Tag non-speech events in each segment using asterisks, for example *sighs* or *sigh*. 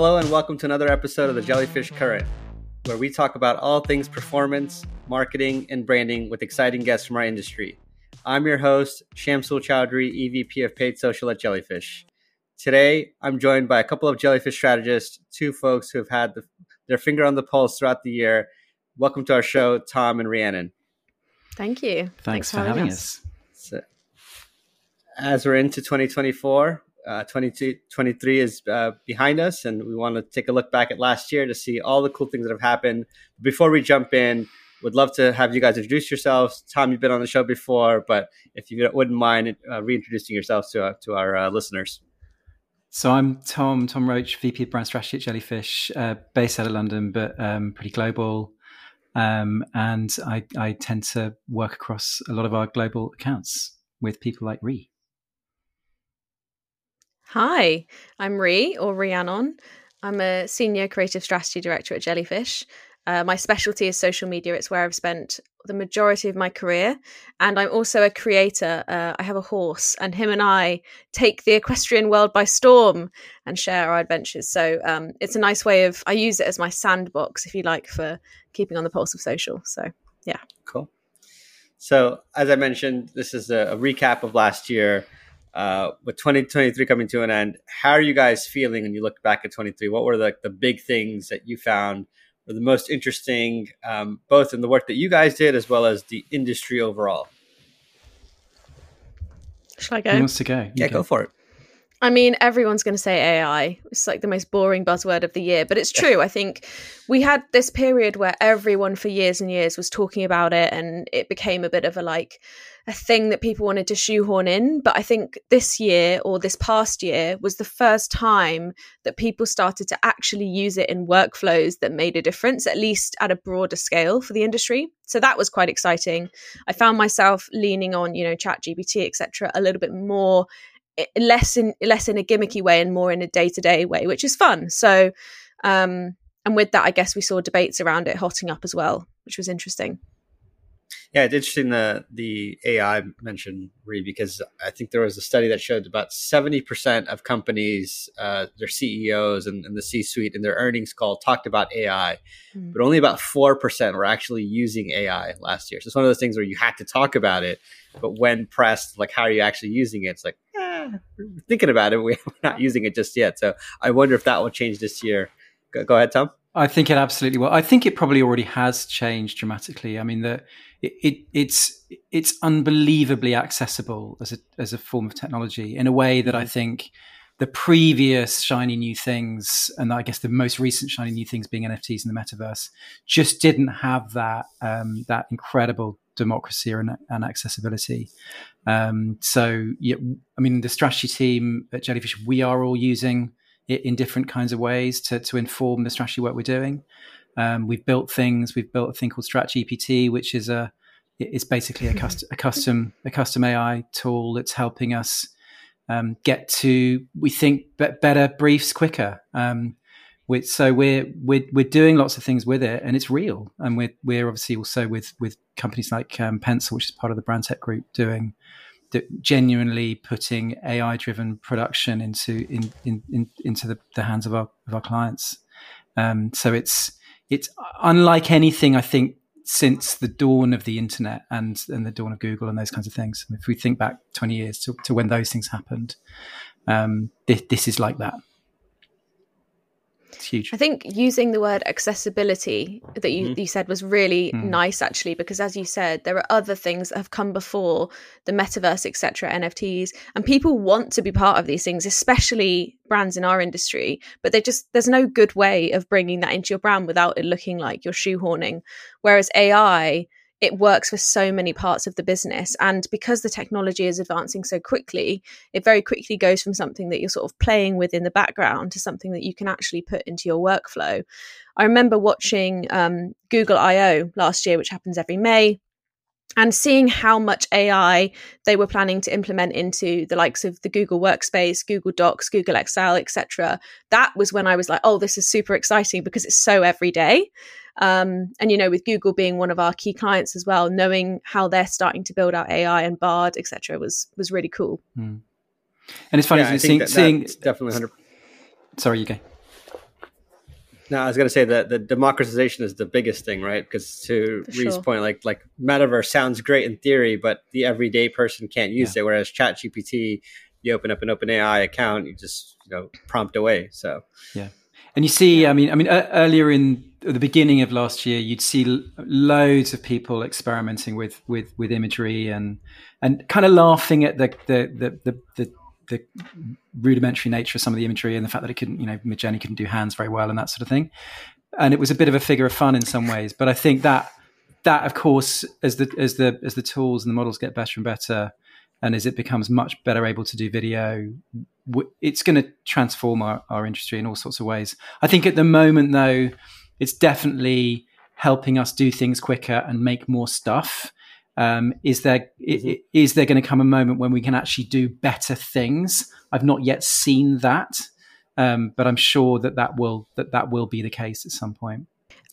Hello, and welcome to another episode of the Jellyfish Current, where we talk about all things performance, marketing, and branding with exciting guests from our industry. I'm your host, Shamsul Chowdhury, EVP of Paid Social at Jellyfish. Today, I'm joined by a couple of Jellyfish strategists, two folks who have had the, their finger on the pulse throughout the year. Welcome to our show, Tom and Rhiannon. Thank you. Thanks, Thanks for, having, us. us. So, as we're into 2024, uh, 2023 is uh, behind us, and we want to take a look back at last year to see all the cool things that have happened. Before we jump in, would love to have you guys introduce yourselves. Tom, you've been on the show before, but if you wouldn't mind uh, reintroducing yourselves to, uh, to our uh, listeners. So I'm Tom Tom Roach, VP of Brand Strategy at Jellyfish, uh, based out of London, but um, pretty global. Um, and I, I tend to work across a lot of our global accounts with people like Ree. Hi, I'm Ree or Rhiannon. I'm a senior creative strategy director at Jellyfish. Uh, my specialty is social media. It's where I've spent the majority of my career. And I'm also a creator. Uh, I have a horse, and him and I take the equestrian world by storm and share our adventures. So um, it's a nice way of, I use it as my sandbox, if you like, for keeping on the pulse of social. So, yeah. Cool. So, as I mentioned, this is a, a recap of last year. Uh, with 2023 coming to an end, how are you guys feeling when you look back at 23? What were the, the big things that you found were the most interesting, um, both in the work that you guys did as well as the industry overall? Shall I go? Who wants to go? You yeah, go. go for it. I mean, everyone's going to say AI. It's like the most boring buzzword of the year, but it's true. I think we had this period where everyone for years and years was talking about it, and it became a bit of a like a thing that people wanted to shoehorn in. But I think this year or this past year was the first time that people started to actually use it in workflows that made a difference, at least at a broader scale for the industry. So that was quite exciting. I found myself leaning on, you know, Chat GPT, etc., a little bit more less in less in a gimmicky way and more in a day to day way, which is fun. So, um, and with that, I guess we saw debates around it hotting up as well, which was interesting. Yeah, it's interesting the the AI mentioned Ree because I think there was a study that showed about seventy percent of companies, uh, their CEOs and, and the C suite in their earnings call talked about AI, mm. but only about four percent were actually using AI last year. So it's one of those things where you had to talk about it, but when pressed, like how are you actually using it? It's like eh, thinking about it, we're *laughs* not using it just yet. So I wonder if that will change this year. Go, go ahead, Tom. I think it absolutely will. I think it probably already has changed dramatically. I mean, the it, it, it's it's unbelievably accessible as a as a form of technology in a way that I mm-hmm. think the previous shiny new things, and I guess the most recent shiny new things being NFTs and the metaverse, just didn't have that um, that incredible democracy and, and accessibility. Um, so, yeah, I mean, the strategy team at Jellyfish, we are all using in different kinds of ways to to inform the strategy work we're doing. Um, we've built things. We've built a thing called Strat GPT, which is a it's basically a, cust- a custom a custom AI tool that's helping us um, get to we think be- better briefs quicker. Um, so we're we're we're doing lots of things with it, and it's real. And we're we're obviously also with with companies like um, Pencil, which is part of the Brand Tech Group, doing genuinely putting AI driven production into in, in, in, into the, the hands of our of our clients. Um, so it's it's unlike anything I think since the dawn of the internet and and the dawn of Google and those kinds of things. If we think back twenty years to, to when those things happened, um, this, this is like that. It's huge. I think using the word accessibility that you, mm-hmm. you said was really mm. nice actually, because as you said, there are other things that have come before the metaverse, etc., NFTs, and people want to be part of these things, especially brands in our industry. But they just there's no good way of bringing that into your brand without it looking like you're shoehorning. Whereas AI it works for so many parts of the business. And because the technology is advancing so quickly, it very quickly goes from something that you're sort of playing with in the background to something that you can actually put into your workflow. I remember watching um, Google I/O last year, which happens every May. And seeing how much AI they were planning to implement into the likes of the Google Workspace, Google Docs, Google Excel, etc., that was when I was like, "Oh, this is super exciting because it's so everyday." Um, and you know, with Google being one of our key clients as well, knowing how they're starting to build out AI and Bard, etc., was was really cool. Mm. And it's funny yeah, seeing, that, seeing definitely hundred. Sorry, you go. No, I was going to say that the democratization is the biggest thing, right? Because to For Ree's sure. point, like like metaverse sounds great in theory, but the everyday person can't use yeah. it. Whereas ChatGPT, you open up an OpenAI account, you just you know prompt away. So yeah, and you see, I mean, I mean, uh, earlier in the beginning of last year, you'd see l- loads of people experimenting with with with imagery and and kind of laughing at the the the the, the the rudimentary nature of some of the imagery and the fact that it couldn't, you know, Midjourney couldn't do hands very well and that sort of thing. And it was a bit of a figure of fun in some ways. But I think that that, of course, as the as the as the tools and the models get better and better, and as it becomes much better able to do video, it's going to transform our, our industry in all sorts of ways. I think at the moment, though, it's definitely helping us do things quicker and make more stuff. Um, is there mm-hmm. is there going to come a moment when we can actually do better things? I've not yet seen that, um, but I'm sure that that will that that will be the case at some point.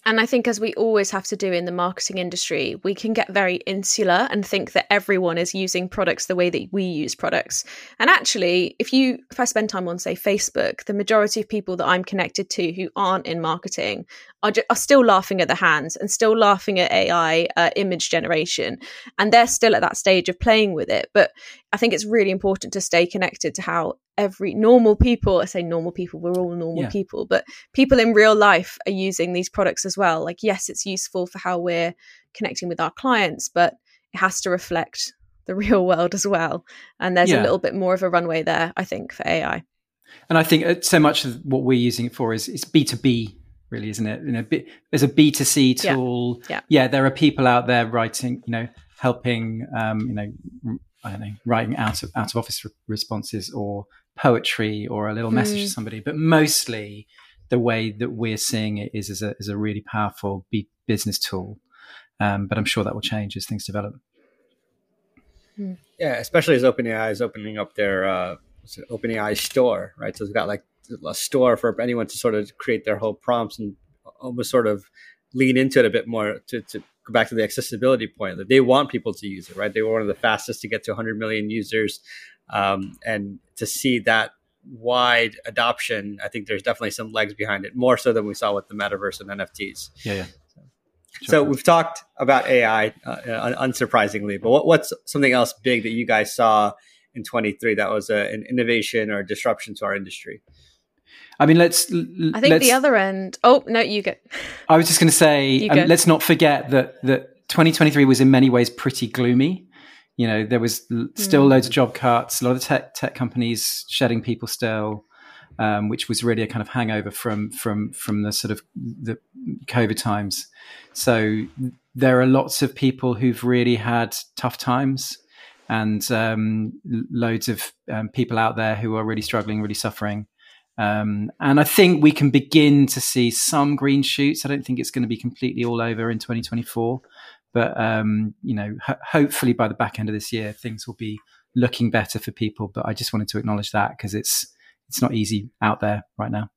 And I think, as we always have to do in the marketing industry, we can get very insular and think that everyone is using products the way that we use products. And actually, if you, if I spend time on, say, Facebook, the majority of people that I'm connected to who aren't in marketing are, just, are still laughing at the hands and still laughing at AI uh, image generation. And they're still at that stage of playing with it. But I think it's really important to stay connected to how every normal people, I say normal people, we're all normal yeah. people, but people in real life are using these products as well. Like, yes, it's useful for how we're connecting with our clients, but it has to reflect the *laughs* real world as well. And there's yeah. a little bit more of a runway there, I think, for AI. And I think uh, so much of what we're using it for is it's B2B really, isn't it? You know, there's a B2C tool. Yeah. yeah. yeah. there are people out there writing, you know, helping, um, you know, I don't know, writing out of out of office re- responses or poetry or a little message mm. to somebody. But mostly, the way that we're seeing it is as a as a really powerful b- business tool. Um, but I'm sure that will change as things develop. Hmm. Yeah, especially as OpenAI is opening up their uh, OpenAI store, right? So it's got like a store for anyone to sort of create their whole prompts and almost sort of lean into it a bit more to, to go back to the accessibility point that they want people to use it, right? They were one of the fastest to get to 100 million users. Um, and to see that wide adoption, I think there's definitely some legs behind it, more so than we saw with the metaverse and NFTs. Yeah, yeah. So, sure. so we've talked about AI, uh, unsurprisingly, but what, what's something else big that you guys saw in 23 that was a, an innovation or disruption to our industry? I mean, let's. I think let's, the other end. Oh no, you get. *laughs* I was just going to say, um, let's not forget that that 2023 was in many ways pretty gloomy. You know, there was still mm. loads of job cuts, a lot of tech tech companies shedding people still, um, which was really a kind of hangover from from from the sort of the COVID times. So there are lots of people who've really had tough times, and um, loads of um, people out there who are really struggling, really suffering. Um, and I think we can begin to see some green shoots. I don't think it's going to be completely all over in 2024, but um, you know, ho- hopefully by the back end of this year, things will be looking better for people. But I just wanted to acknowledge that because it's it's not easy out there right now.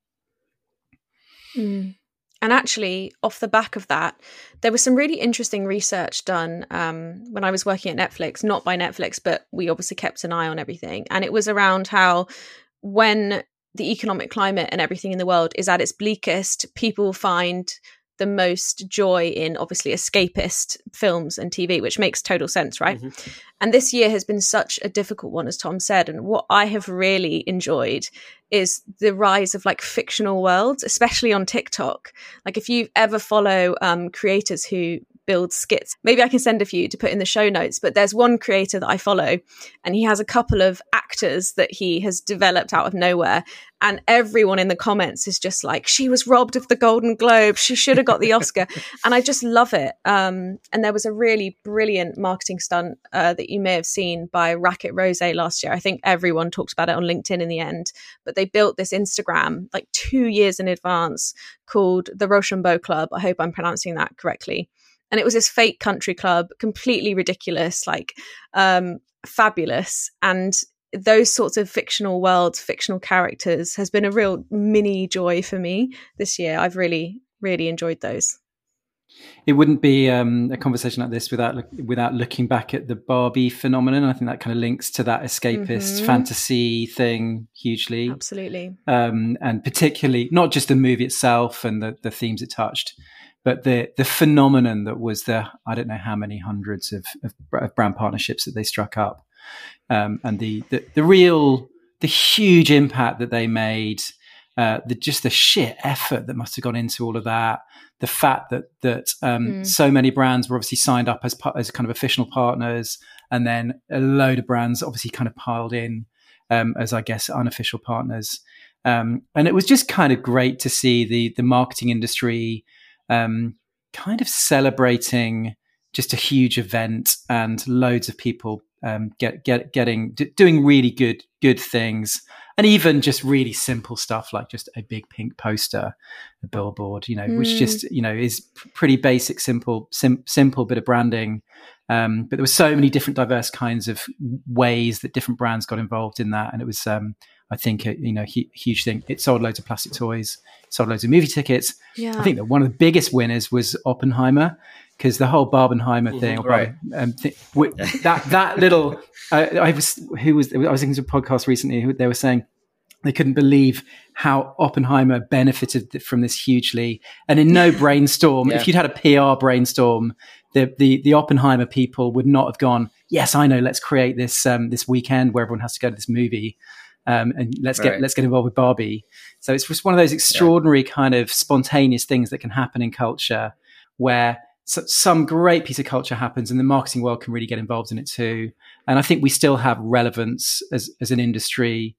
Mm. And actually, off the back of that, there was some really interesting research done um, when I was working at Netflix, not by Netflix, but we obviously kept an eye on everything. And it was around how when the economic climate and everything in the world is at its bleakest, people find the most joy in obviously escapist films and TV, which makes total sense, right? Mm-hmm. And this year has been such a difficult one, as Tom said. And what I have really enjoyed is the rise of like fictional worlds, especially on TikTok. Like if you ever follow um, creators who build skits. Maybe I can send a few to put in the show notes, but there's one creator that I follow and he has a couple of actors that he has developed out of nowhere. And everyone in the comments is just like, she was robbed of the Golden Globe. She should have got the Oscar. *laughs* and I just love it. Um, and there was a really brilliant marketing stunt uh, that you may have seen by Racket Rose last year. I think everyone talked about it on LinkedIn in the end, but they built this Instagram like two years in advance called the Rochambeau Club. I hope I'm pronouncing that correctly and it was this fake country club completely ridiculous like um fabulous and those sorts of fictional worlds fictional characters has been a real mini joy for me this year i've really really enjoyed those it wouldn't be um, a conversation like this without without looking back at the Barbie phenomenon. I think that kind of links to that escapist mm-hmm. fantasy thing hugely. Absolutely, um, and particularly not just the movie itself and the, the themes it touched, but the the phenomenon that was the I don't know how many hundreds of, of, of brand partnerships that they struck up, um, and the, the the real the huge impact that they made. Uh, the just the sheer effort that must have gone into all of that, the fact that that um, mm. so many brands were obviously signed up as as kind of official partners, and then a load of brands obviously kind of piled in um, as I guess unofficial partners. Um, and it was just kind of great to see the the marketing industry um, kind of celebrating just a huge event and loads of people um, get get getting d- doing really good good things and even just really simple stuff like just a big pink poster, a billboard, you know, mm. which just you know is pretty basic, simple, sim- simple bit of branding. Um, but there were so many different, diverse kinds of ways that different brands got involved in that, and it was, um, I think, a, you know, hu- huge thing. It sold loads of plastic toys, sold loads of movie tickets. Yeah. I think that one of the biggest winners was Oppenheimer because the whole Barbenheimer mm-hmm. thing, right. um, th- w- that that little, uh, I was who was I was listening to a podcast recently. Who, they were saying they couldn't believe how Oppenheimer benefited from this hugely. And in no brainstorm, yeah. if you'd had a PR brainstorm, the, the the Oppenheimer people would not have gone. Yes, I know. Let's create this um, this weekend where everyone has to go to this movie. Um, and let's get let's get involved with Barbie. So it's just one of those extraordinary yeah. kind of spontaneous things that can happen in culture, where so, some great piece of culture happens and the marketing world can really get involved in it too. And I think we still have relevance as, as an industry,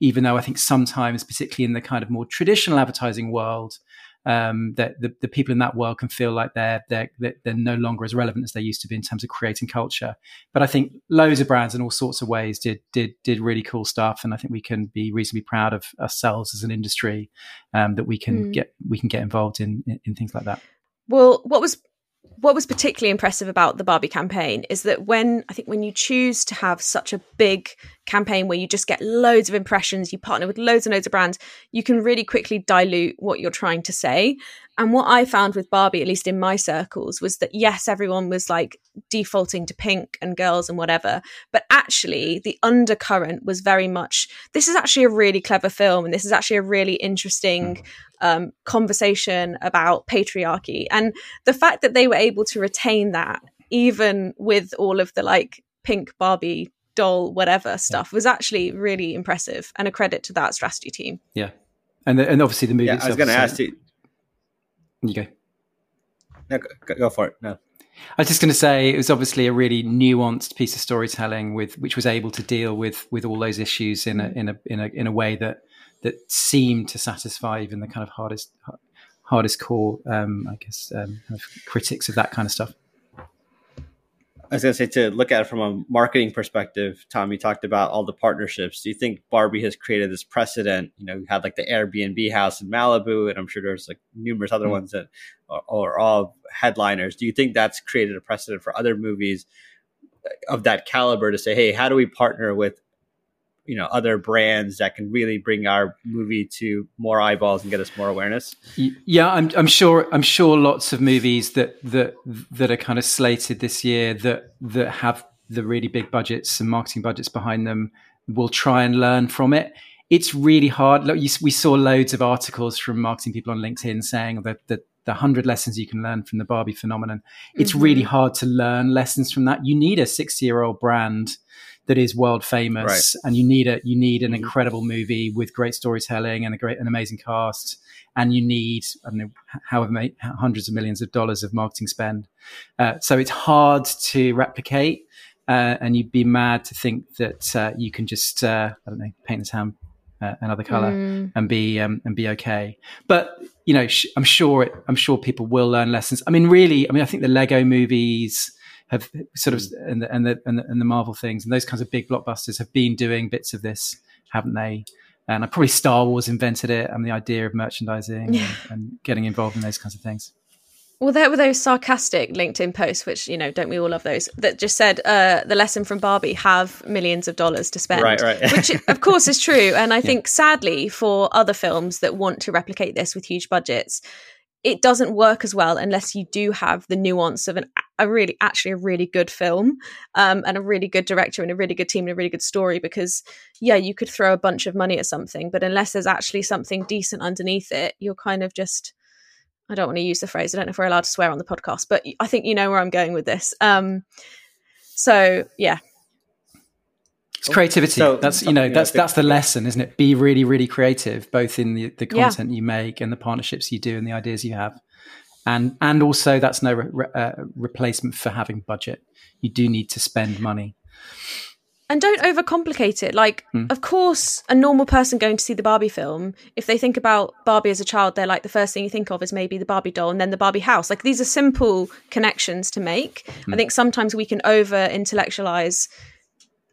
even though I think sometimes, particularly in the kind of more traditional advertising world, um, that the, the, people in that world can feel like they're, they're they're no longer as relevant as they used to be in terms of creating culture. But I think loads of brands in all sorts of ways did did did really cool stuff, and I think we can be reasonably proud of ourselves as an industry um, that we can mm. get we can get involved in, in in things like that. Well, what was what was particularly impressive about the Barbie campaign is that when I think when you choose to have such a big campaign where you just get loads of impressions, you partner with loads and loads of brands, you can really quickly dilute what you're trying to say. And what I found with Barbie, at least in my circles, was that yes, everyone was like defaulting to pink and girls and whatever, but actually the undercurrent was very much this is actually a really clever film and this is actually a really interesting mm um, conversation about patriarchy. And the fact that they were able to retain that, even with all of the like pink Barbie doll, whatever stuff, was actually really impressive and a credit to that strategy team. Yeah. And, the, and obviously the movie. Yeah, I was going to ask you. You go. No, go, go for it. No. I was just going to say it was obviously a really nuanced piece of storytelling with which was able to deal with with all those issues in a in a in a in a way that that seemed to satisfy even the kind of hardest hardest core, um, I guess, um, kind of critics of that kind of stuff. I was going to say to look at it from a marketing perspective, Tom, you talked about all the partnerships. Do you think Barbie has created this precedent? You know, you had like the Airbnb house in Malibu, and I'm sure there's like numerous other mm. ones that are, are all headliners. Do you think that's created a precedent for other movies of that caliber to say, hey, how do we partner with you know other brands that can really bring our movie to more eyeballs and get us more awareness? Yeah i'm, I'm sure i'm sure lots of movies that that that are kind of slated this year that that have the really big budgets and marketing budgets behind them will try and learn from it. It's really hard. Look, you, we saw loads of articles from marketing people on linkedin saying that, that the 100 lessons you can learn from the barbie phenomenon. It's mm-hmm. really hard to learn lessons from that. You need a 60 year old brand that is world famous, right. and you need a you need an mm-hmm. incredible movie with great storytelling and a great an amazing cast, and you need I don't know however many hundreds of millions of dollars of marketing spend. Uh, so it's hard to replicate, uh, and you'd be mad to think that uh, you can just uh, I don't know paint the town uh, another color mm. and be um, and be okay. But you know, sh- I'm sure it, I'm sure people will learn lessons. I mean, really, I mean, I think the Lego movies have sort of mm. and the, and the, and the, and the Marvel things and those kinds of big blockbusters have been doing bits of this, haven't they? And I probably Star Wars invented it and the idea of merchandising yeah. and, *laughs* and getting involved in those kinds of things. Well, there were those sarcastic LinkedIn posts, which you know, don't we all love those? That just said uh, the lesson from Barbie: have millions of dollars to spend, right? Right. which of course is true, and I *laughs* yeah. think sadly for other films that want to replicate this with huge budgets, it doesn't work as well unless you do have the nuance of an a really actually a really good film um, and a really good director and a really good team and a really good story because yeah you could throw a bunch of money at something but unless there's actually something decent underneath it you're kind of just I don't want to use the phrase I don't know if we're allowed to swear on the podcast but I think you know where I'm going with this. Um, so yeah it's creativity. So, that's you know that's that's the lesson, isn't it? Be really really creative, both in the, the content yeah. you make and the partnerships you do and the ideas you have, and and also that's no re- uh, replacement for having budget. You do need to spend money. And don't overcomplicate it. Like, hmm. of course, a normal person going to see the Barbie film, if they think about Barbie as a child, they're like the first thing you think of is maybe the Barbie doll and then the Barbie house. Like, these are simple connections to make. Hmm. I think sometimes we can over intellectualize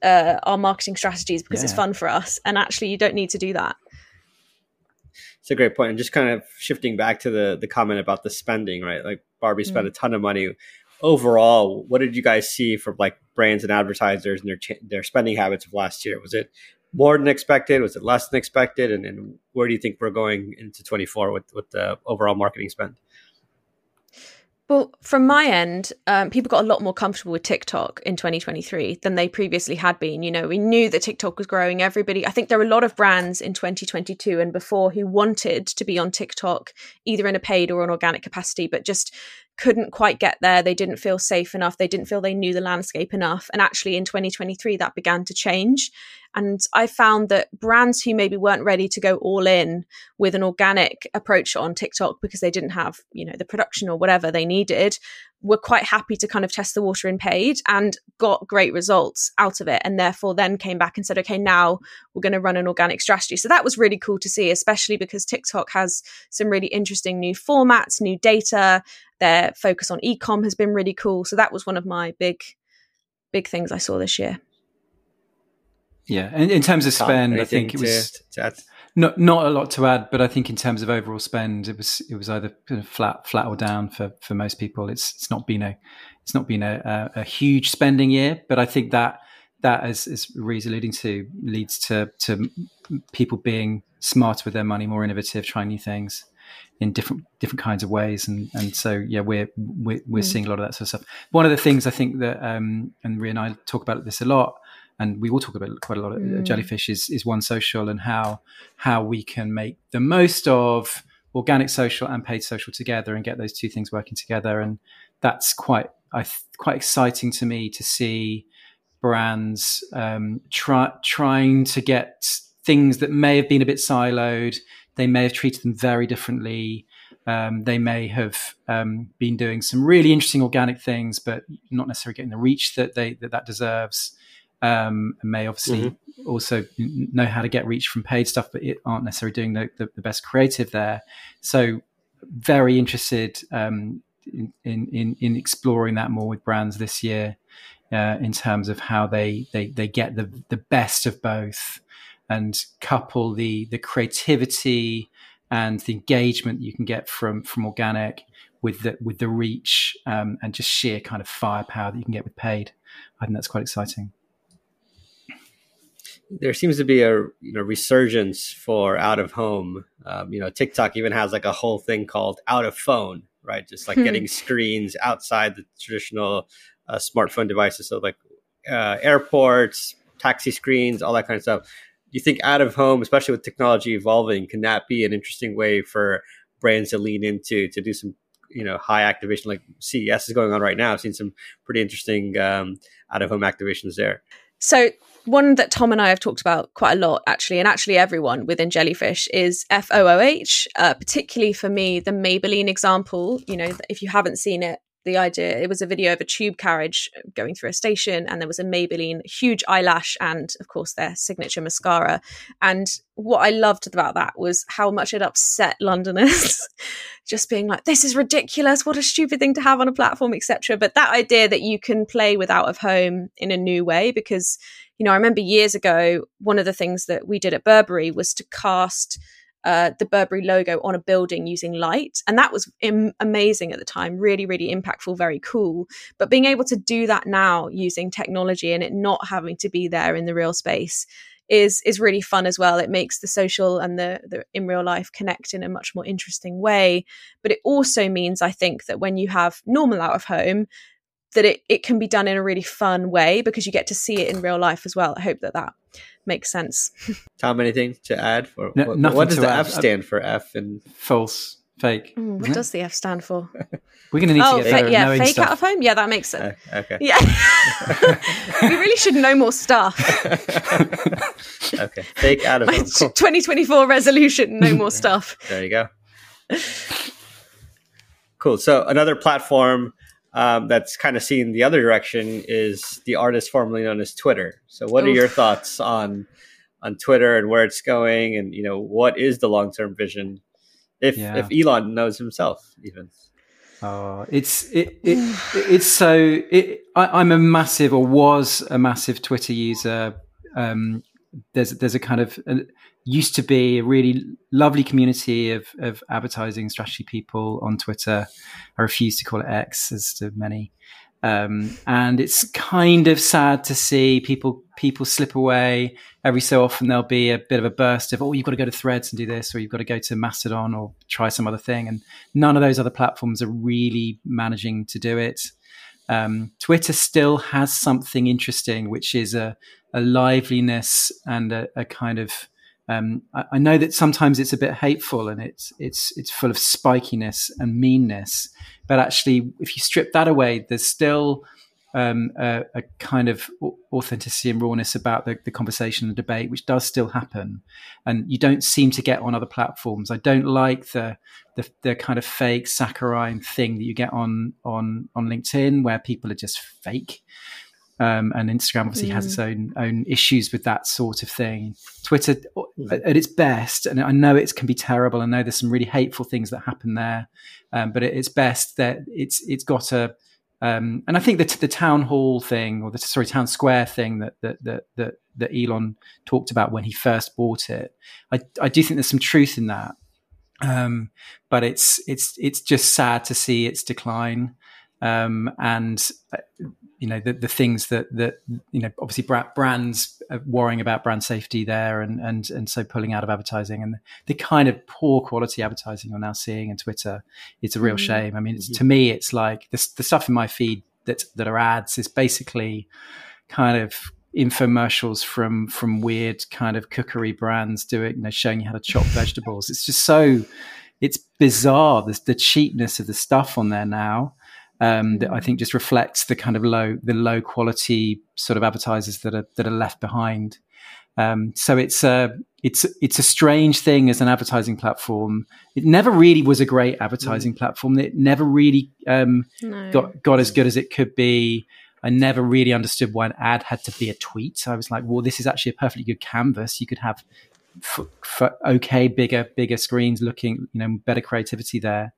uh, our marketing strategies because yeah. it's fun for us. And actually, you don't need to do that. It's a great point. And just kind of shifting back to the the comment about the spending, right? Like Barbie spent mm. a ton of money. Overall, what did you guys see from like brands and advertisers and their ch- their spending habits of last year? Was it more than expected? Was it less than expected? And, and where do you think we're going into 24 with with the overall marketing spend? Well, from my end, um, people got a lot more comfortable with TikTok in 2023 than they previously had been. You know, we knew that TikTok was growing. Everybody, I think there were a lot of brands in 2022 and before who wanted to be on TikTok, either in a paid or an organic capacity, but just couldn't quite get there. They didn't feel safe enough. They didn't feel they knew the landscape enough. And actually, in 2023, that began to change. And I found that brands who maybe weren't ready to go all in with an organic approach on TikTok because they didn't have, you know, the production or whatever they needed were quite happy to kind of test the water in paid and got great results out of it. And therefore then came back and said, okay, now we're going to run an organic strategy. So that was really cool to see, especially because TikTok has some really interesting new formats, new data. Their focus on ecom has been really cool. So that was one of my big, big things I saw this year. Yeah, and in terms of spend, I think it was to, to not not a lot to add, but I think in terms of overall spend, it was it was either flat flat or down for for most people. It's it's not been a it's not been a, a, a huge spending year, but I think that that as as Ree's alluding to leads to to people being smarter with their money, more innovative, trying new things in different different kinds of ways and and so yeah we're we're, we're mm. seeing a lot of that sort of stuff one of the things i think that um and Ree and i talk about this a lot and we will talk about quite a lot of mm. jellyfish is is one social and how how we can make the most of organic social and paid social together and get those two things working together. And that's quite I quite exciting to me to see brands um, try, trying to get things that may have been a bit siloed. They may have treated them very differently. Um, they may have um, been doing some really interesting organic things, but not necessarily getting the reach that they that, that deserves um, and may obviously mm-hmm. also know how to get reach from paid stuff, but it aren't necessarily doing the, the, the best creative there. So very interested um, in, in, in exploring that more with brands this year uh, in terms of how they, they, they get the, the best of both and couple the, the creativity and the engagement you can get from, from organic with the, with the reach um, and just sheer kind of firepower that you can get with paid. I think that's quite exciting there seems to be a you know resurgence for out of home. Um, you know, TikTok even has like a whole thing called out of phone, right? Just like hmm. getting screens outside the traditional uh, smartphone devices. So like uh, airports, taxi screens, all that kind of stuff. Do you think out of home, especially with technology evolving, can that be an interesting way for brands to lean into to do some you know high activation like CES is going on right now. I've seen some pretty interesting um, out of home activations there. So one that Tom and I have talked about quite a lot, actually, and actually everyone within Jellyfish is FOOH. Uh, particularly for me, the Maybelline example. You know, if you haven't seen it, the idea it was a video of a tube carriage going through a station and there was a maybelline huge eyelash and of course their signature mascara. And what i loved about that was how much it upset londoners *laughs* just being like this is ridiculous. What a stupid thing to have on a platform etc but that idea that you can play with out of home in a new way because you know i remember years ago one of the things that we did at burberry was to cast uh, the Burberry logo on a building using light. And that was Im- amazing at the time, really, really impactful, very cool. But being able to do that now using technology and it not having to be there in the real space is is really fun as well. It makes the social and the, the in real life connect in a much more interesting way. But it also means, I think, that when you have normal out of home, that it, it can be done in a really fun way because you get to see it in real life as well. I hope that that makes sense. *laughs* Tom, anything to add? For, no, what, what does the add. F stand for? F and false. Fake. Mm, what does the F stand for? *laughs* We're going to need oh, to get better yeah, fake stuff. out of home. Yeah, that makes sense. Uh, okay. *laughs* Yeah, we really should know more stuff. okay, fake out of My home. 2024 resolution: no more stuff. there you go. Cool. So another platform um, that's kind of seen the other direction is the artist formerly known as Twitter. So, what Oof. are your thoughts on on Twitter and where it's going, and you know what is the long term vision if yeah. if Elon knows himself even. Oh, it's it, it it's so. It, I, am a massive or was a massive Twitter user. Um, there's there's a kind of used to be a really lovely community of of advertising strategy people on Twitter. I refuse to call it X, as to many. Um, and it's kind of sad to see people people slip away. Every so often there'll be a bit of a burst of, oh, you've got to go to Threads and do this, or you've got to go to Mastodon or try some other thing. And none of those other platforms are really managing to do it. Um, Twitter still has something interesting, which is a, a liveliness and a, a kind of um, I, I, know that sometimes it's a bit hateful and it's it's it's full of spikiness and meanness, but actually, if you strip that away, there's still um, a, a, kind of authenticity and rawness about the, the, conversation and debate, which does still happen, and you don't seem to get on other platforms. I don't like the the, the kind of fake saccharine thing that you get on on on LinkedIn, where people are just fake. Um, and Instagram obviously mm. has its own own issues with that sort of thing. Twitter, mm. at its best, and I know it can be terrible. I know there's some really hateful things that happen there, um, but at its best, that it's it's got a um, and I think that the town hall thing, or the sorry town square thing that that that that, that Elon talked about when he first bought it, I, I do think there's some truth in that. Um, but it's it's it's just sad to see its decline. Um, and uh, you know the, the things that that you know obviously brands are worrying about brand safety there and and and so pulling out of advertising and the kind of poor quality advertising you're now seeing in Twitter it's a real mm-hmm. shame I mean mm-hmm. to me it's like the, the stuff in my feed that that are ads is basically kind of infomercials from from weird kind of cookery brands doing you know showing you how to chop *laughs* vegetables it's just so it's bizarre the, the cheapness of the stuff on there now um, that I mm. think just reflects the kind of low the low quality sort of advertisers that are that are left behind. Um, so it's a it's it's a strange thing as an advertising platform. It never really was a great advertising mm. platform. It never really um, no. got got as good as it could be. I never really understood why an ad had to be a tweet. I was like, well, this is actually a perfectly good canvas. You could have okay bigger bigger screens looking you know better creativity there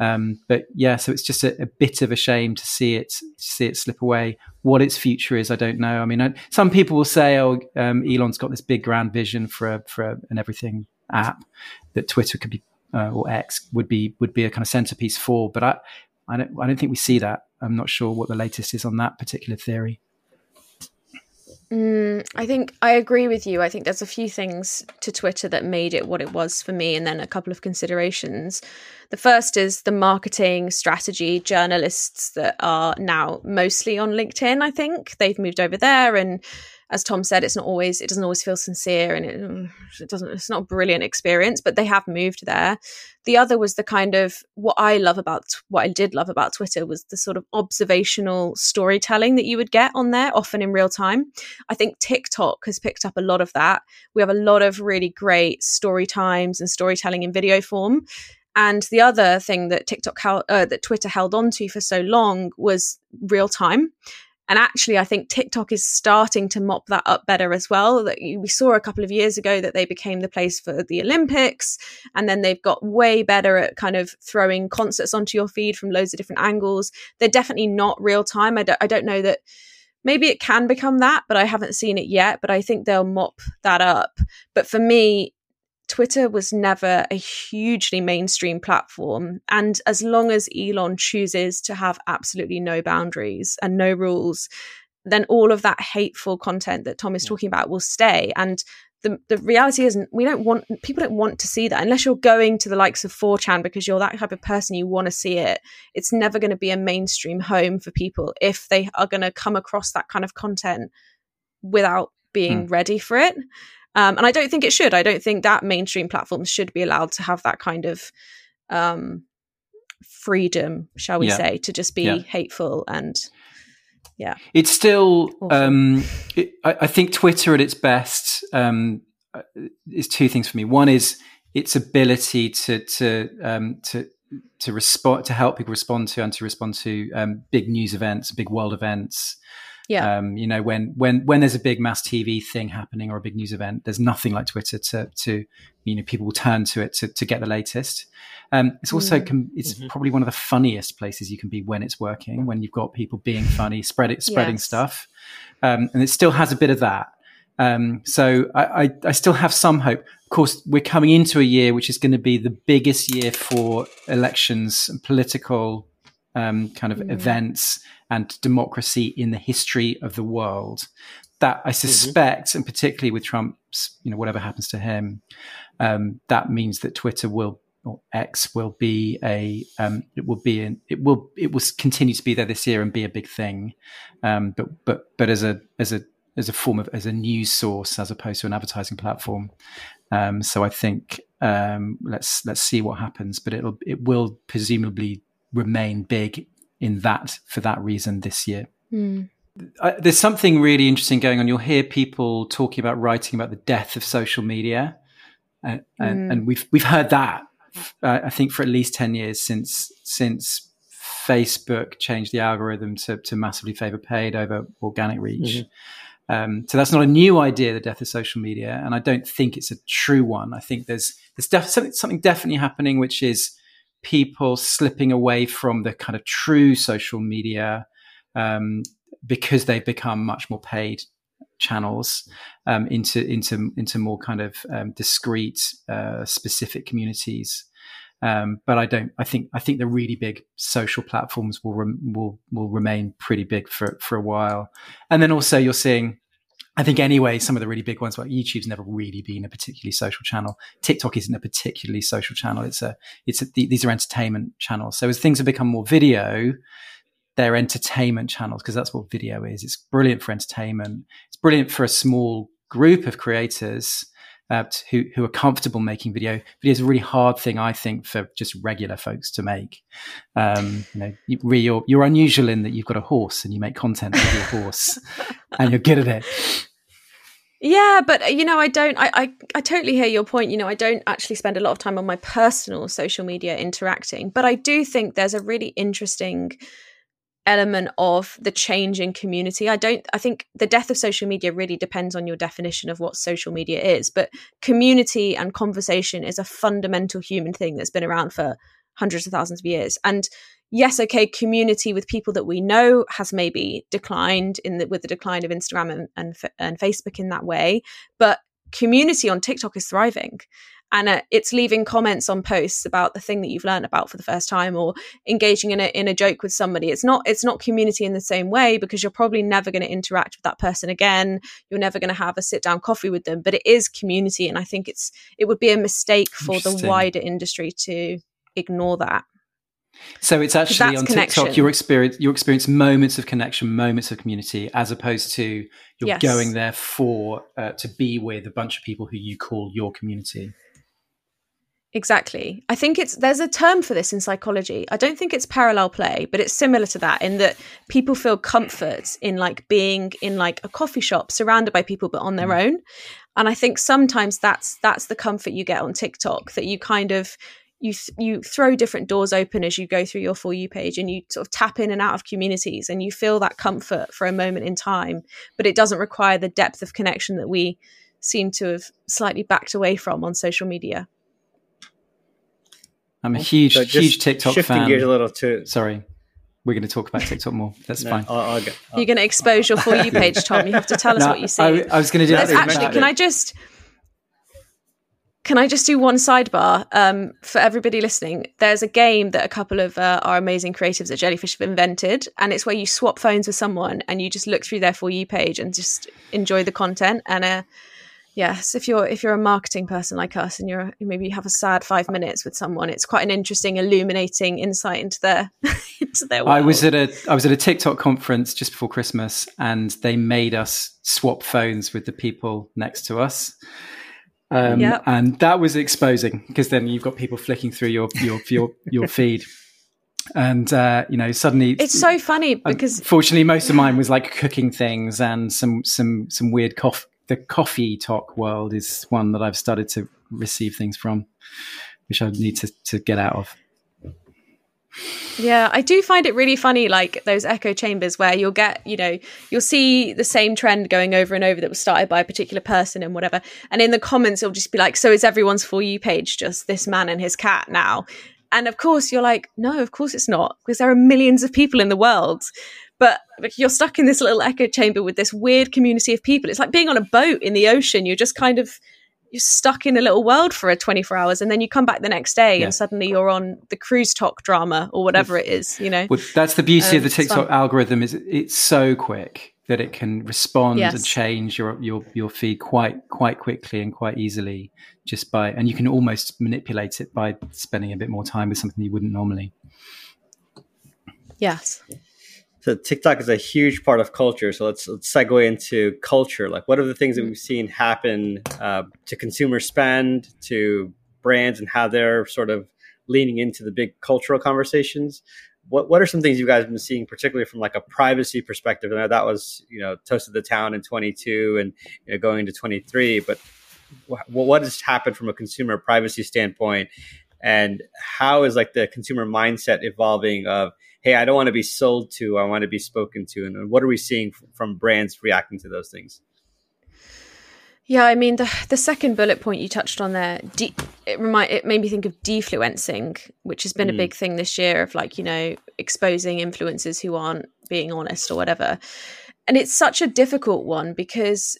um, but yeah, so it's just a, a, bit of a shame to see it see it slip away. What its future is, I don't know. I mean, I, some people will say, "Oh, um, Elon's got this big grand vision for a, for a, an everything app that Twitter could be uh, or X would be would be a kind of centerpiece for." But I, I don't I don't think we see that. I'm not sure what the latest is on that particular theory. Mm, I think I agree with you. I think there's a few things to Twitter that made it what it was for me, and then a couple of considerations. The first is the marketing strategy journalists that are now mostly on LinkedIn. I think they've moved over there, and as Tom said, it's not always it doesn't always feel sincere, and it, it doesn't. It's not a brilliant experience, but they have moved there. The other was the kind of what I love about what I did love about Twitter was the sort of observational storytelling that you would get on there, often in real time. I think TikTok has picked up a lot of that. We have a lot of really great story times and storytelling in video form. And the other thing that TikTok held, uh, that Twitter held on to for so long was real time. And actually, I think TikTok is starting to mop that up better as well. That we saw a couple of years ago that they became the place for the Olympics, and then they've got way better at kind of throwing concerts onto your feed from loads of different angles. They're definitely not real time. I don't, I don't know that maybe it can become that, but I haven't seen it yet. But I think they'll mop that up. But for me, Twitter was never a hugely mainstream platform. And as long as Elon chooses to have absolutely no boundaries and no rules, then all of that hateful content that Tom is talking about will stay. And the, the reality isn't we don't want people don't want to see that unless you're going to the likes of 4chan because you're that type of person you want to see it it's never going to be a mainstream home for people if they are going to come across that kind of content without being hmm. ready for it um, and i don't think it should. I don't think that mainstream platforms should be allowed to have that kind of um, freedom shall we yeah. say to just be yeah. hateful and yeah. It's still um, it, I, I, think twitter at its best um, uh, is two things for me. One is its ability to to um, to to respond to help people respond to and to respond to um, big news events big world events yeah. Um, you know, when when when there's a big mass TV thing happening or a big news event, there's nothing like Twitter to to you know people will turn to it to to get the latest. Um, it's also mm. it's mm-hmm. probably one of the funniest places you can be when it's working when you've got people being funny, spread it, *laughs* spreading yes. stuff, um, and it still has a bit of that. Um, so I, I, I, still have some hope. Of course, we're coming into a year which is going to be the biggest year for elections and political um, kind of mm. events and democracy in the history of the world. That I mm-hmm. suspect, mm-hmm. and particularly with Trump's, you know, whatever happens to him, um, that means that Twitter will or X will be a um, it will be an, it will it will continue to be there this year and be a big thing, um, but but but as a as a as a form of as a news source as opposed to an advertising platform. Um, so I think um, let's let's see what happens, but it'll it will presumably remain big in that for that reason this year. Mm. I, there's something really interesting going on. You'll hear people talking about writing about the death of social media, uh, and, mm. and, we've we've heard that uh, I think for at least ten years since since Facebook changed the algorithm to, to massively favor paid over organic reach. Mm-hmm. Um, so that's not a new idea, the death of social media, and I don't think it's a true one. I think there's there's def- something, something definitely happening, which is people slipping away from the kind of true social media um, because they've become much more paid channels um, into into into more kind of um, discrete, uh, specific communities. Um, but I don't. I think I think the really big social platforms will will will remain pretty big for for a while. And then also you're seeing I think anyway, some of the really big ones, like YouTube's never really been a particularly social channel. TikTok isn't a particularly social channel. It's a, it's a, these are entertainment channels. So as things have become more video, they're entertainment channels because that's what video is. It's brilliant for entertainment. It's brilliant for a small group of creators uh, who who are comfortable making video. Video is a really hard thing, I think, for just regular folks to make. Um, you know, you, are you're unusual in that you've got a horse and you make content with your horse, *laughs* and you're good at it. Yeah, but uh, you know, I don't. I, I I totally hear your point. You know, I don't actually spend a lot of time on my personal social media interacting, but I do think there's a really interesting element of the change in community. I don't I think the death of social media really depends on your definition of what social media is, but community and conversation is a fundamental human thing that's been around for hundreds of thousands of years. And yes, okay, community with people that we know has maybe declined in the, with the decline of Instagram and, and, and Facebook in that way, but community on TikTok is thriving. And uh, it's leaving comments on posts about the thing that you've learned about for the first time or engaging in a in a joke with somebody. It's not it's not community in the same way because you're probably never going to interact with that person again. You're never going to have a sit down coffee with them but it is community and i think it's it would be a mistake for the wider industry to ignore that so it's actually on connection. TikTok your experience your experience moments of connection, moments of community, as opposed to you're yes. going there for uh, to be with a bunch of people who you call your community. Exactly. I think it's there's a term for this in psychology. I don't think it's parallel play, but it's similar to that in that people feel comfort in like being in like a coffee shop surrounded by people but on their mm. own. And I think sometimes that's that's the comfort you get on TikTok that you kind of you th- you throw different doors open as you go through your for you page and you sort of tap in and out of communities and you feel that comfort for a moment in time, but it doesn't require the depth of connection that we seem to have slightly backed away from on social media. I'm a oh, huge, so huge TikTok shifting fan. gears a little too. Sorry, we're going to talk about TikTok more. That's no, fine. I'll, I'll get, I'll, You're going to expose your for you *laughs* page, Tom. You have to tell us no, what you see. I, I was going to do that. Actually, can I just can I just do one sidebar um, for everybody listening? There's a game that a couple of uh, our amazing creatives at Jellyfish have invented, and it's where you swap phones with someone and you just look through their for you page and just enjoy the content. And uh, yes, if you're if you're a marketing person like us and you're maybe you have a sad five minutes with someone, it's quite an interesting, illuminating insight into their *laughs* into their. World. I was at a I was at a TikTok conference just before Christmas, and they made us swap phones with the people next to us um, yep. And that was exposing because then you've got people flicking through your your your, your *laughs* feed. And uh, you know, suddenly it's so funny because fortunately, most of mine was like cooking things and some some some weird coffee. The coffee talk world is one that I've started to receive things from, which I need to to get out of. Yeah, I do find it really funny, like those echo chambers where you'll get, you know, you'll see the same trend going over and over that was started by a particular person and whatever. And in the comments, it'll just be like, so is everyone's For You page just this man and his cat now? And of course, you're like, no, of course it's not, because there are millions of people in the world. But you're stuck in this little echo chamber with this weird community of people. It's like being on a boat in the ocean. You're just kind of you're stuck in a little world for a 24 hours and then you come back the next day yeah. and suddenly you're on the cruise talk drama or whatever it is you know? Well, that's the beauty um, of the tiktok algorithm is it's so quick that it can respond yes. and change your, your your feed quite quite quickly and quite easily just by and you can almost manipulate it by spending a bit more time with something you wouldn't normally. Yes so TikTok is a huge part of culture. So let's let's segue into culture. Like, what are the things that we've seen happen uh, to consumer spend, to brands, and how they're sort of leaning into the big cultural conversations? What what are some things you guys have been seeing, particularly from like a privacy perspective? And that was you know toasted the town in 22 and you know, going into 23, but what has happened from a consumer privacy standpoint, and how is like the consumer mindset evolving of hey, I don't want to be sold to, I want to be spoken to. And what are we seeing from brands reacting to those things? Yeah, I mean the the second bullet point you touched on there, de- it remind it made me think of defluencing, which has been mm. a big thing this year of like you know exposing influencers who aren't being honest or whatever, and it's such a difficult one because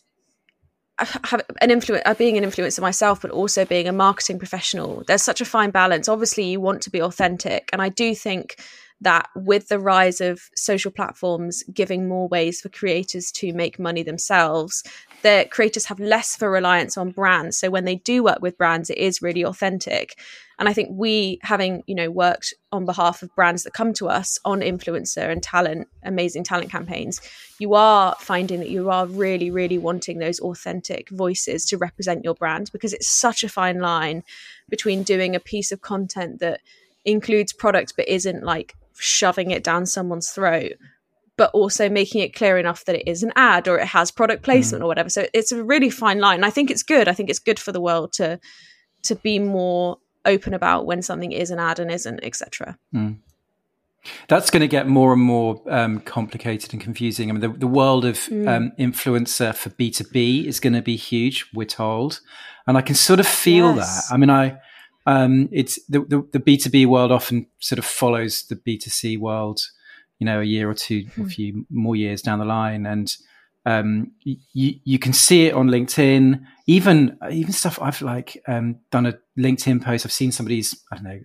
I have an influence, uh, being an influencer myself, but also being a marketing professional. There's such a fine balance. Obviously, you want to be authentic, and I do think that with the rise of social platforms giving more ways for creators to make money themselves, the creators have less of a reliance on brands. So when they do work with brands, it is really authentic. And I think we, having you know worked on behalf of brands that come to us on influencer and talent, amazing talent campaigns, you are finding that you are really, really wanting those authentic voices to represent your brand because it's such a fine line between doing a piece of content that includes product but isn't like shoving it down someone's throat but also making it clear enough that it is an ad or it has product placement mm. or whatever so it's a really fine line i think it's good i think it's good for the world to to be more open about when something is an ad and isn't etc mm. That's going to get more and more um, complicated and confusing. I mean, the, the world of mm. um, influencer for B two B is going to be huge. We're told, and I can sort of feel yes. that. I mean, I um, it's the, the, the B2B world often sort of follows the B2C world, you know, a year or two, mm. a hmm. few more years down the line. And um, you, you can see it on LinkedIn, even, even stuff I've like um, done a LinkedIn post. I've seen somebody's, I don't know,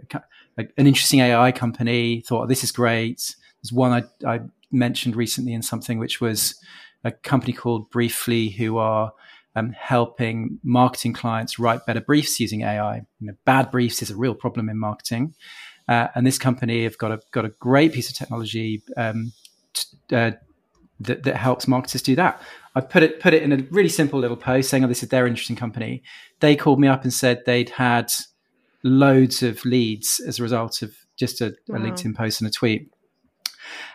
like an interesting AI company thought, oh, this is great. There's one I, I mentioned recently in something, which was a company called Briefly, who are um, helping marketing clients write better briefs using AI. You know, bad briefs is a real problem in marketing, uh, and this company have got a got a great piece of technology um, t- uh, that, that helps marketers do that. I put it put it in a really simple little post saying, "Oh, this is their interesting company." They called me up and said they'd had loads of leads as a result of just a, wow. a LinkedIn post and a tweet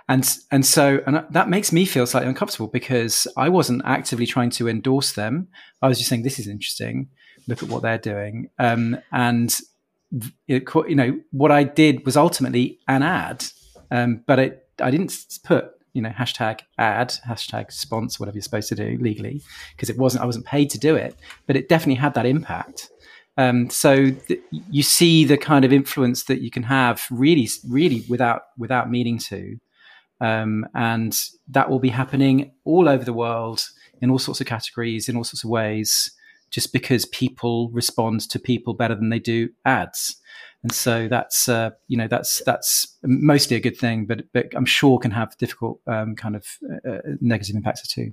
and and so and that makes me feel slightly uncomfortable because I wasn't actively trying to endorse them. I was just saying this is interesting. Look at what they're doing, um, and it, you know what I did was ultimately an ad, um, but it, I didn't put you know hashtag ad hashtag sponsor whatever you're supposed to do legally because it wasn't I wasn't paid to do it, but it definitely had that impact. Um, so th- you see the kind of influence that you can have really, really without without meaning to um, and that will be happening all over the world in all sorts of categories, in all sorts of ways. just because people respond to people better than they do ads. And so that's uh, you know that's that's mostly a good thing, but but I'm sure can have difficult um, kind of uh, negative impacts too.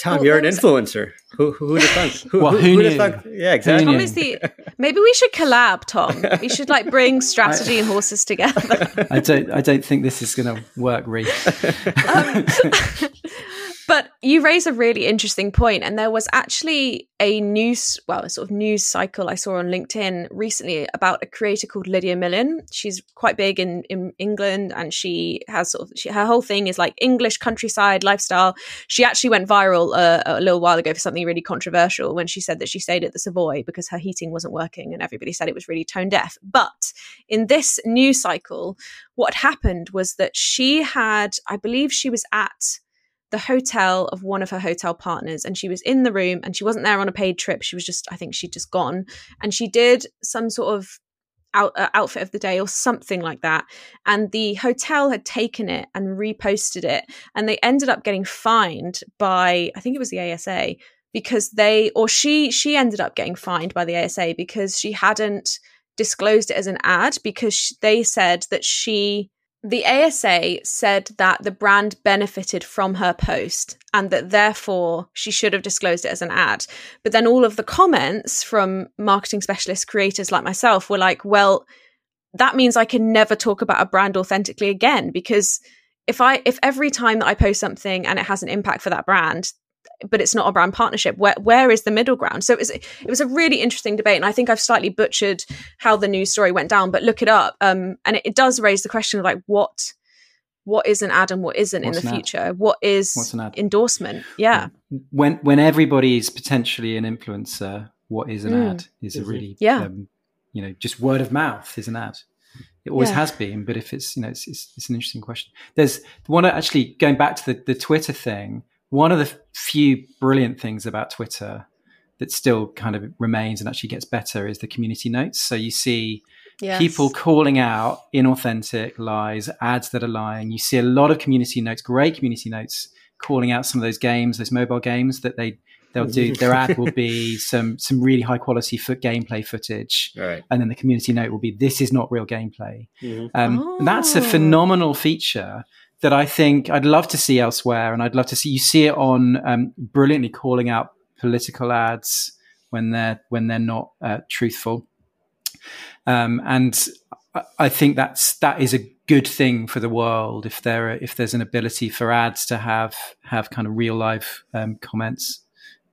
Tom, well, you're an influencer. Who who would have thought? *laughs* Who, well, who, who, who thought? Yeah, exactly. Tom is the, maybe we should collab, Tom. We should like bring *laughs* strategy I, and horses together. I don't. I don't think this is going to work, Reece. *laughs* Um, but you raise a really interesting point, and there was actually a news, well, a sort of news cycle I saw on LinkedIn recently about a creator called Lydia Millen. She's quite big in, in England, and she has sort of she, her whole thing is like English countryside lifestyle. She actually went viral uh, a little while ago for something really controversial when she said that she stayed at the Savoy because her heating wasn't working, and everybody said it was really tone deaf. But in this news cycle, what happened was that she had, I believe, she was at the hotel of one of her hotel partners and she was in the room and she wasn't there on a paid trip. She was just i think she'd just gone. And she did some sort of out, uh, outfit of the day or something like that. And the hotel had taken it and reposted it and they ended up getting fined by i think it was the asa because they or she she ended up getting fined by the asa because she hadn't disclosed it as an ad because they said that she the ASA said that the brand benefited from her post and that therefore she should have disclosed it as an ad. But then all of the comments from marketing specialist creators like myself were like, well, that means I can never talk about a brand authentically again because if I if every time that I post something and it has an impact for that brand, but it's not a brand partnership. Where where is the middle ground? So it was, it was a really interesting debate, and I think I've slightly butchered how the news story went down. But look it up, um, and it, it, does raise the question of like what what is an ad and what isn't What's in the future. Ad? What is What's an ad? endorsement? Yeah. When when everybody is potentially an influencer, what is an mm. ad? Is a really yeah. Um, you know just word of mouth is an ad. It always yeah. has been, but if it's you know it's, it's, it's an interesting question. There's one actually going back to the the Twitter thing one of the few brilliant things about Twitter that still kind of remains and actually gets better is the community notes. So you see yes. people calling out inauthentic lies, ads that are lying. You see a lot of community notes, great community notes, calling out some of those games, those mobile games that they they'll do. *laughs* Their ad will be some some really high quality foot gameplay footage, right. and then the community note will be this is not real gameplay. Mm-hmm. Um, oh. That's a phenomenal feature that I think I'd love to see elsewhere, and I'd love to see you see it on um, brilliantly calling out political ads when they're when they're not uh, truthful, um, and I think that's that is a good thing for the world if there if there's an ability for ads to have have kind of real life um, comments,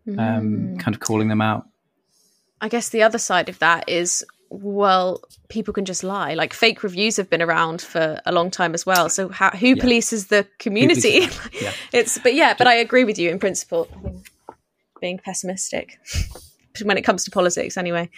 mm. kind of calling them out. I guess the other side of that is well, people can just lie. Like fake reviews have been around for a long time as well. So how, who yeah. polices the community? Polices *laughs* yeah. it's but yeah, but I agree with you in principle. Being pessimistic *laughs* when it comes to politics, anyway.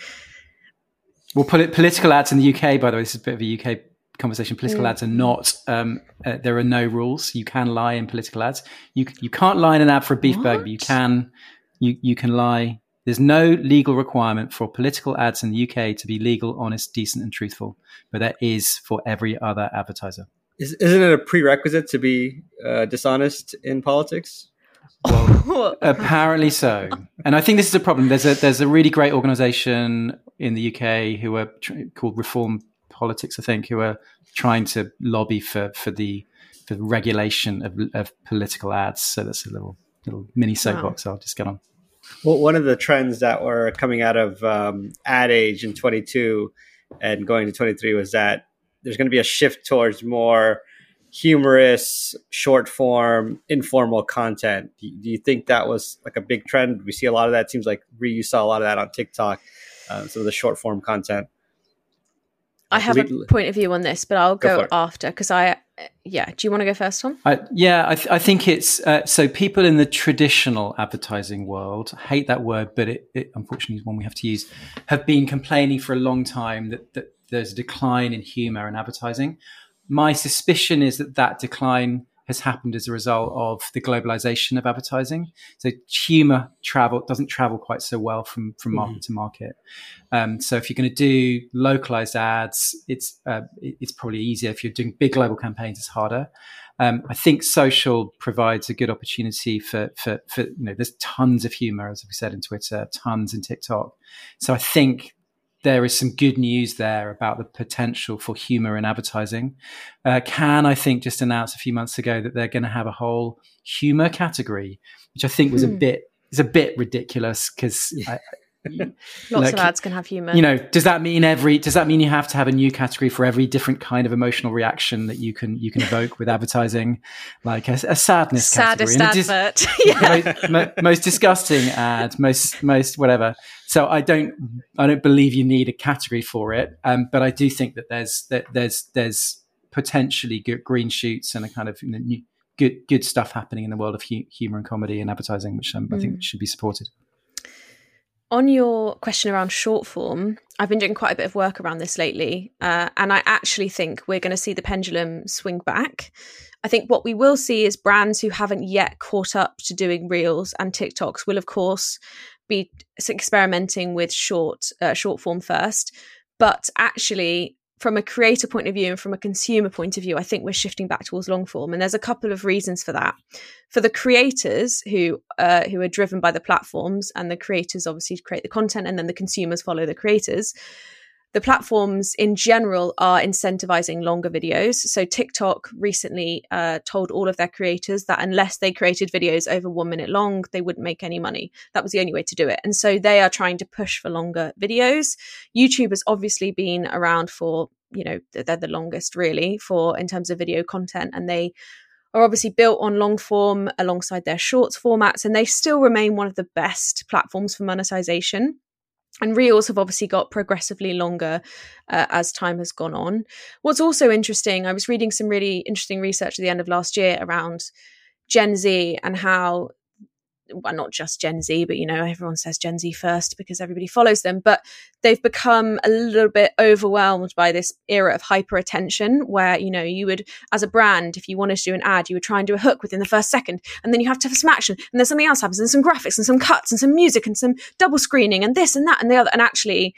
Well, polit- political ads in the UK, by the way, this is a bit of a UK conversation. Political mm. ads are not. Um, uh, there are no rules. You can lie in political ads. You you can't lie in an ad for a beef what? burger. But you can you you can lie there's no legal requirement for political ads in the UK to be legal, honest, decent, and truthful, but there is for every other advertiser. Is, not it a prerequisite to be uh, dishonest in politics? Well, *laughs* apparently so, and I think this is a problem. There's a there's a really great organisation in the UK who are tr- called Reform Politics, I think, who are trying to lobby for for the for the regulation of, of political ads. So that's a little little mini soapbox. Wow. I'll just get on. Well, one of the trends that were coming out of um, ad age in 22 and going to 23 was that there's going to be a shift towards more humorous, short form, informal content. Do, you think that was like a big trend? We see a lot of that. It seems like you saw a lot of that on TikTok, uh, some of the short form content. I have a point of view on this, but I'll go, go after because I, yeah. Do you want to go first, Tom? Yeah, I, th- I, think it's uh, so. People in the traditional advertising world hate that word, but it, it, unfortunately is one we have to use. Have been complaining for a long time that, that there's a decline in humor in advertising. My suspicion is that that decline has happened as a result of the globalization of advertising. So humor travel doesn't travel quite so well from from market mm. to market. Um, so if you're going to do localized ads, it's uh, it's probably easier. If you're doing big global campaigns, it's harder. Um, I think social provides a good opportunity for, for, for, you know, there's tons of humor, as we said in Twitter, tons in TikTok. So I think there is some good news there about the potential for humor in advertising. Uh, Cannes, I think, just announced a few months ago that they're going to have a whole humor category, which I think was hmm. a bit is a bit ridiculous because *laughs* Lots like, of ads can have humor. You know, does that mean every? Does that mean you have to have a new category for every different kind of emotional reaction that you can you can evoke with advertising, like a, a sadness Saddest category, advert, *laughs* yeah. most, mo- most disgusting ad, most most whatever. So I don't I don't believe you need a category for it, um, but I do think that there's that there's there's potentially good green shoots and a kind of you know, new, good good stuff happening in the world of hu- humor and comedy and advertising, which um, mm. I think mm. should be supported on your question around short form, I've been doing quite a bit of work around this lately, uh, and I actually think we're going to see the pendulum swing back. I think what we will see is brands who haven't yet caught up to doing reels and TikToks will, of course, be experimenting with short uh, short form first. But actually, from a creator point of view and from a consumer point of view, I think we're shifting back towards long form, and there's a couple of reasons for that. For the creators who uh, who are driven by the platforms, and the creators obviously create the content, and then the consumers follow the creators the platforms in general are incentivizing longer videos. So TikTok recently uh, told all of their creators that unless they created videos over one minute long, they wouldn't make any money. That was the only way to do it. And so they are trying to push for longer videos. YouTube has obviously been around for, you know, they're the longest really for in terms of video content. And they are obviously built on long form alongside their shorts formats. And they still remain one of the best platforms for monetization and reels have obviously got progressively longer uh, as time has gone on. What's also interesting, I was reading some really interesting research at the end of last year around Gen Z and how well, not just Gen Z, but you know, everyone says Gen Z first because everybody follows them, but they've become a little bit overwhelmed by this era of hyper attention where, you know, you would, as a brand, if you wanted to do an ad, you would try and do a hook within the first second, and then you have to have some action, and then something else happens, and some graphics, and some cuts, and some music, and some double screening, and this and that, and the other. And actually,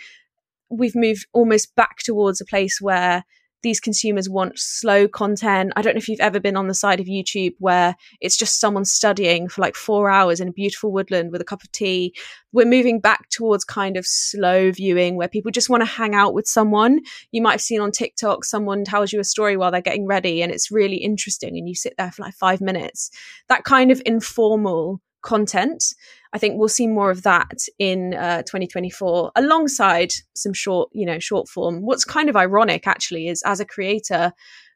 we've moved almost back towards a place where these consumers want slow content. I don't know if you've ever been on the side of YouTube where it's just someone studying for like four hours in a beautiful woodland with a cup of tea. We're moving back towards kind of slow viewing where people just want to hang out with someone. You might have seen on TikTok, someone tells you a story while they're getting ready and it's really interesting and you sit there for like five minutes. That kind of informal content. I think we'll see more of that in uh, 2024 alongside some short, you know, short form. What's kind of ironic actually is as a creator,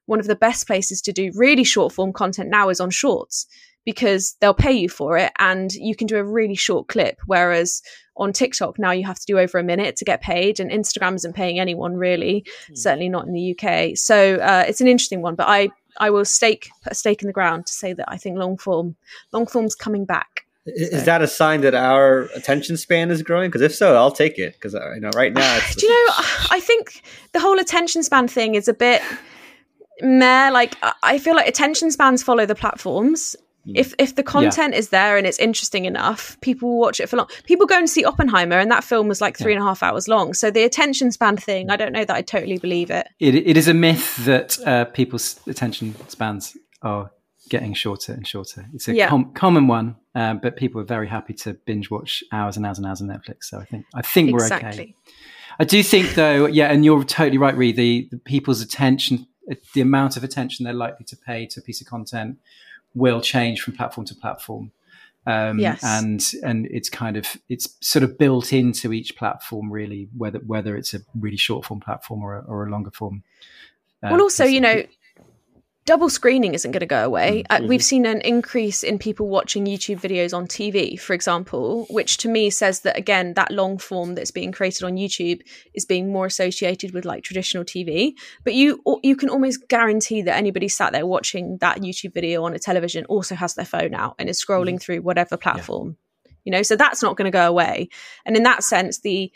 one of the best places to do really short form content now is on shorts because they'll pay you for it and you can do a really short clip. Whereas on TikTok now you have to do over a minute to get paid, and Instagram isn't paying anyone really, mm. certainly not in the UK. So uh, it's an interesting one, but I I will stake put a stake in the ground to say that I think long form long form's coming back. Is that a sign that our attention span is growing? Because if so, I'll take it. Because uh, you know, right now, *sighs* do you know? I think the whole attention span thing is a bit meh. Like, I feel like attention spans follow the platforms. Hmm. If if the content yeah. is there and it's interesting enough, people will watch it for long. People go and see Oppenheimer, and that film was like three yeah. and a half hours long. So the attention span thing, I don't know that I totally believe it. It, it is a myth that uh, people's attention spans are getting shorter and shorter. It's a yeah. com- common one, um, but people are very happy to binge watch hours and hours and hours on Netflix. So I think I think we're exactly. okay. I do think though, yeah, and you're totally right, Ree. The, the people's attention, the amount of attention they're likely to pay to a piece of content will change from platform to platform. Um, yes. and and it's kind of it's sort of built into each platform really whether whether it's a really short form platform or a, or a longer form uh, well also you know double screening isn't going to go away. Mm, mm-hmm. Uh, we've seen an increase in people watching YouTube videos on TV, for example, which to me says that again, that long form that's being created on YouTube is being more associated with like traditional TV. But you you can almost guarantee that anybody sat there watching that YouTube video on a television also has their phone out and is scrolling mm-hmm. through whatever platform. Yeah. You know, so that's not going to go away. And in that sense, the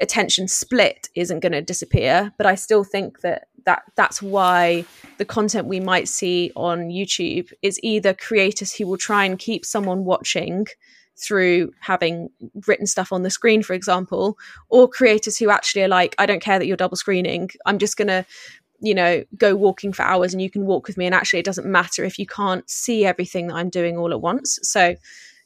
attention split isn't going to disappear but i still think that that that's why the content we might see on youtube is either creators who will try and keep someone watching through having written stuff on the screen for example or creators who actually are like i don't care that you're double screening i'm just going to you know, go walking for hours and you can walk with me. And actually, it doesn't matter if you can't see everything that I'm doing all at once. So,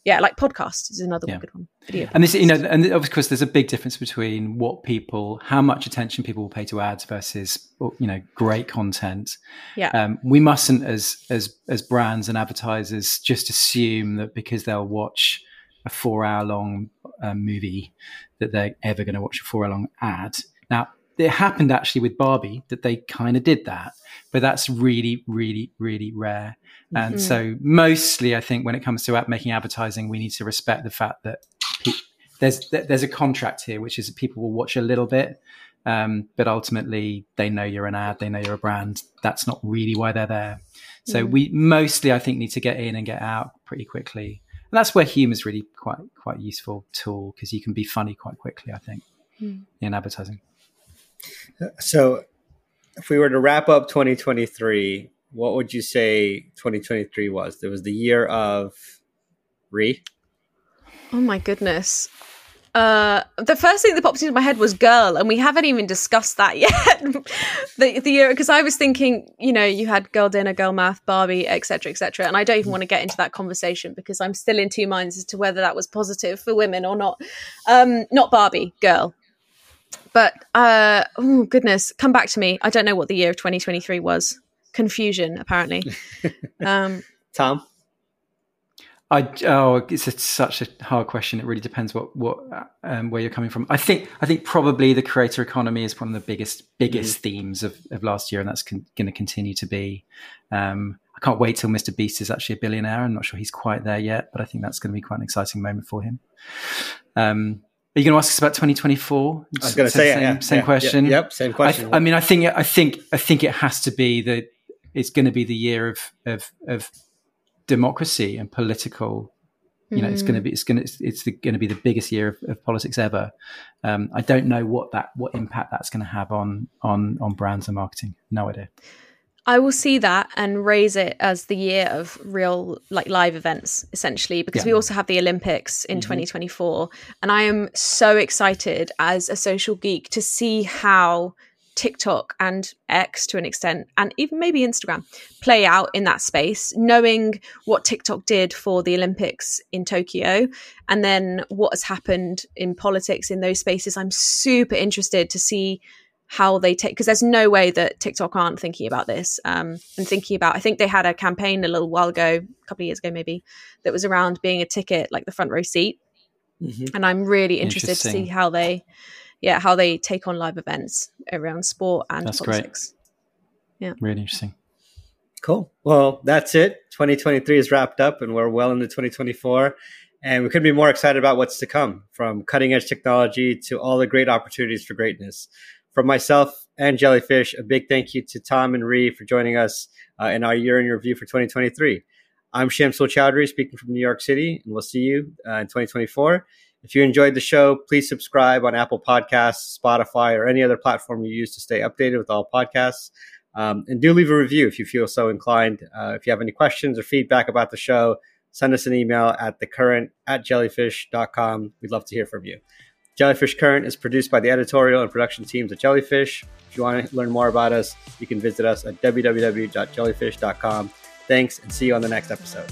yeah, like podcasts is another yeah. good one. Video and this, you know, and of course, there's a big difference between what people, how much attention people will pay to ads versus, you know, great content. Yeah, um, we mustn't, as as as brands and advertisers, just assume that because they'll watch a four hour long uh, movie that they're ever going to watch a four hour long ad. Now, it happened actually with Barbie that they kind of did that, but that's really, really, really rare. And mm-hmm. so, mostly, I think when it comes to making advertising, we need to respect the fact that pe- there's there's a contract here, which is that people will watch a little bit, um, but ultimately they know you're an ad, they know you're a brand. That's not really why they're there. So mm. we mostly, I think, need to get in and get out pretty quickly, and that's where humor is really quite quite useful tool because you can be funny quite quickly. I think mm. in advertising. So, if we were to wrap up 2023, what would you say 2023 was? It was the year of Ree. Oh my goodness. Uh, the first thing that popped into my head was girl, and we haven't even discussed that *laughs* yet. the the year because I was thinking, you know, you had girl dinner, girl math, Barbie, etc., etc., and I don't even want to get into that conversation because I'm still in two minds as to whether that was positive for women or not. Um, not Barbie, girl. But uh, oh goodness, come back to me. I don't know what the year of 2023 was. Confusion, apparently. *laughs* Um, Tom. I oh, it's a, such a hard question. It really depends what what um, where you're coming from. I think I think probably the creator economy is one of the biggest biggest mm. themes of, of last year, and that's con- going to continue to be. Um, I can't wait till Mr. Beast is actually a billionaire. I'm not sure he's quite there yet, but I think that's going to be quite an exciting moment for him. Um, are you going to ask us about 2024? I was going to say same, yeah, same yeah, question. Yeah, yep, same question. I, I, mean, I think I think I think it has to be that it's going to be the year of of, of democracy and political. You know, mm. it's going to be it's going to it's, it's going to be the biggest year of, of politics ever. Um, I don't know what that what impact that's going to have on on on brands and marketing. No idea. I will see that and raise it as the year of real like live events essentially because yeah. we also have the Olympics in mm-hmm. 2024 and I am so excited as a social geek to see how TikTok and X to an extent and even maybe Instagram play out in that space knowing what TikTok did for the Olympics in Tokyo and then what has happened in politics in those spaces I'm super interested to see how they take because there's no way that TikTok aren't thinking about this um, and thinking about. I think they had a campaign a little while ago, a couple of years ago maybe, that was around being a ticket like the front row seat, mm-hmm. and I'm really interested to see how they, yeah, how they take on live events around sport and that's politics. Great. Yeah, really interesting. Cool. Well, that's it. 2023 is wrapped up, and we're well into 2024. And we couldn't be more excited about what's to come from cutting edge technology to all the great opportunities for greatness. From myself and Jellyfish, a big thank you to Tom and Ree for joining us uh, in our year in review for 2023. I'm Shamsul Chowdhury speaking from New York City, and we'll see you uh, in 2024. If you enjoyed the show, please subscribe on Apple Podcasts, Spotify, or any other platform you use to stay updated with all podcasts. Um, and do leave a review if you feel so inclined. Uh, if you have any questions or feedback about the show, send us an email at thecurrent at jellyfish.com. We'd love to hear from you. Jellyfish Current is produced by the editorial and production teams at Jellyfish. If you want to learn more about us, you can visit us at www.jellyfish.com. Thanks and see you on the next episode.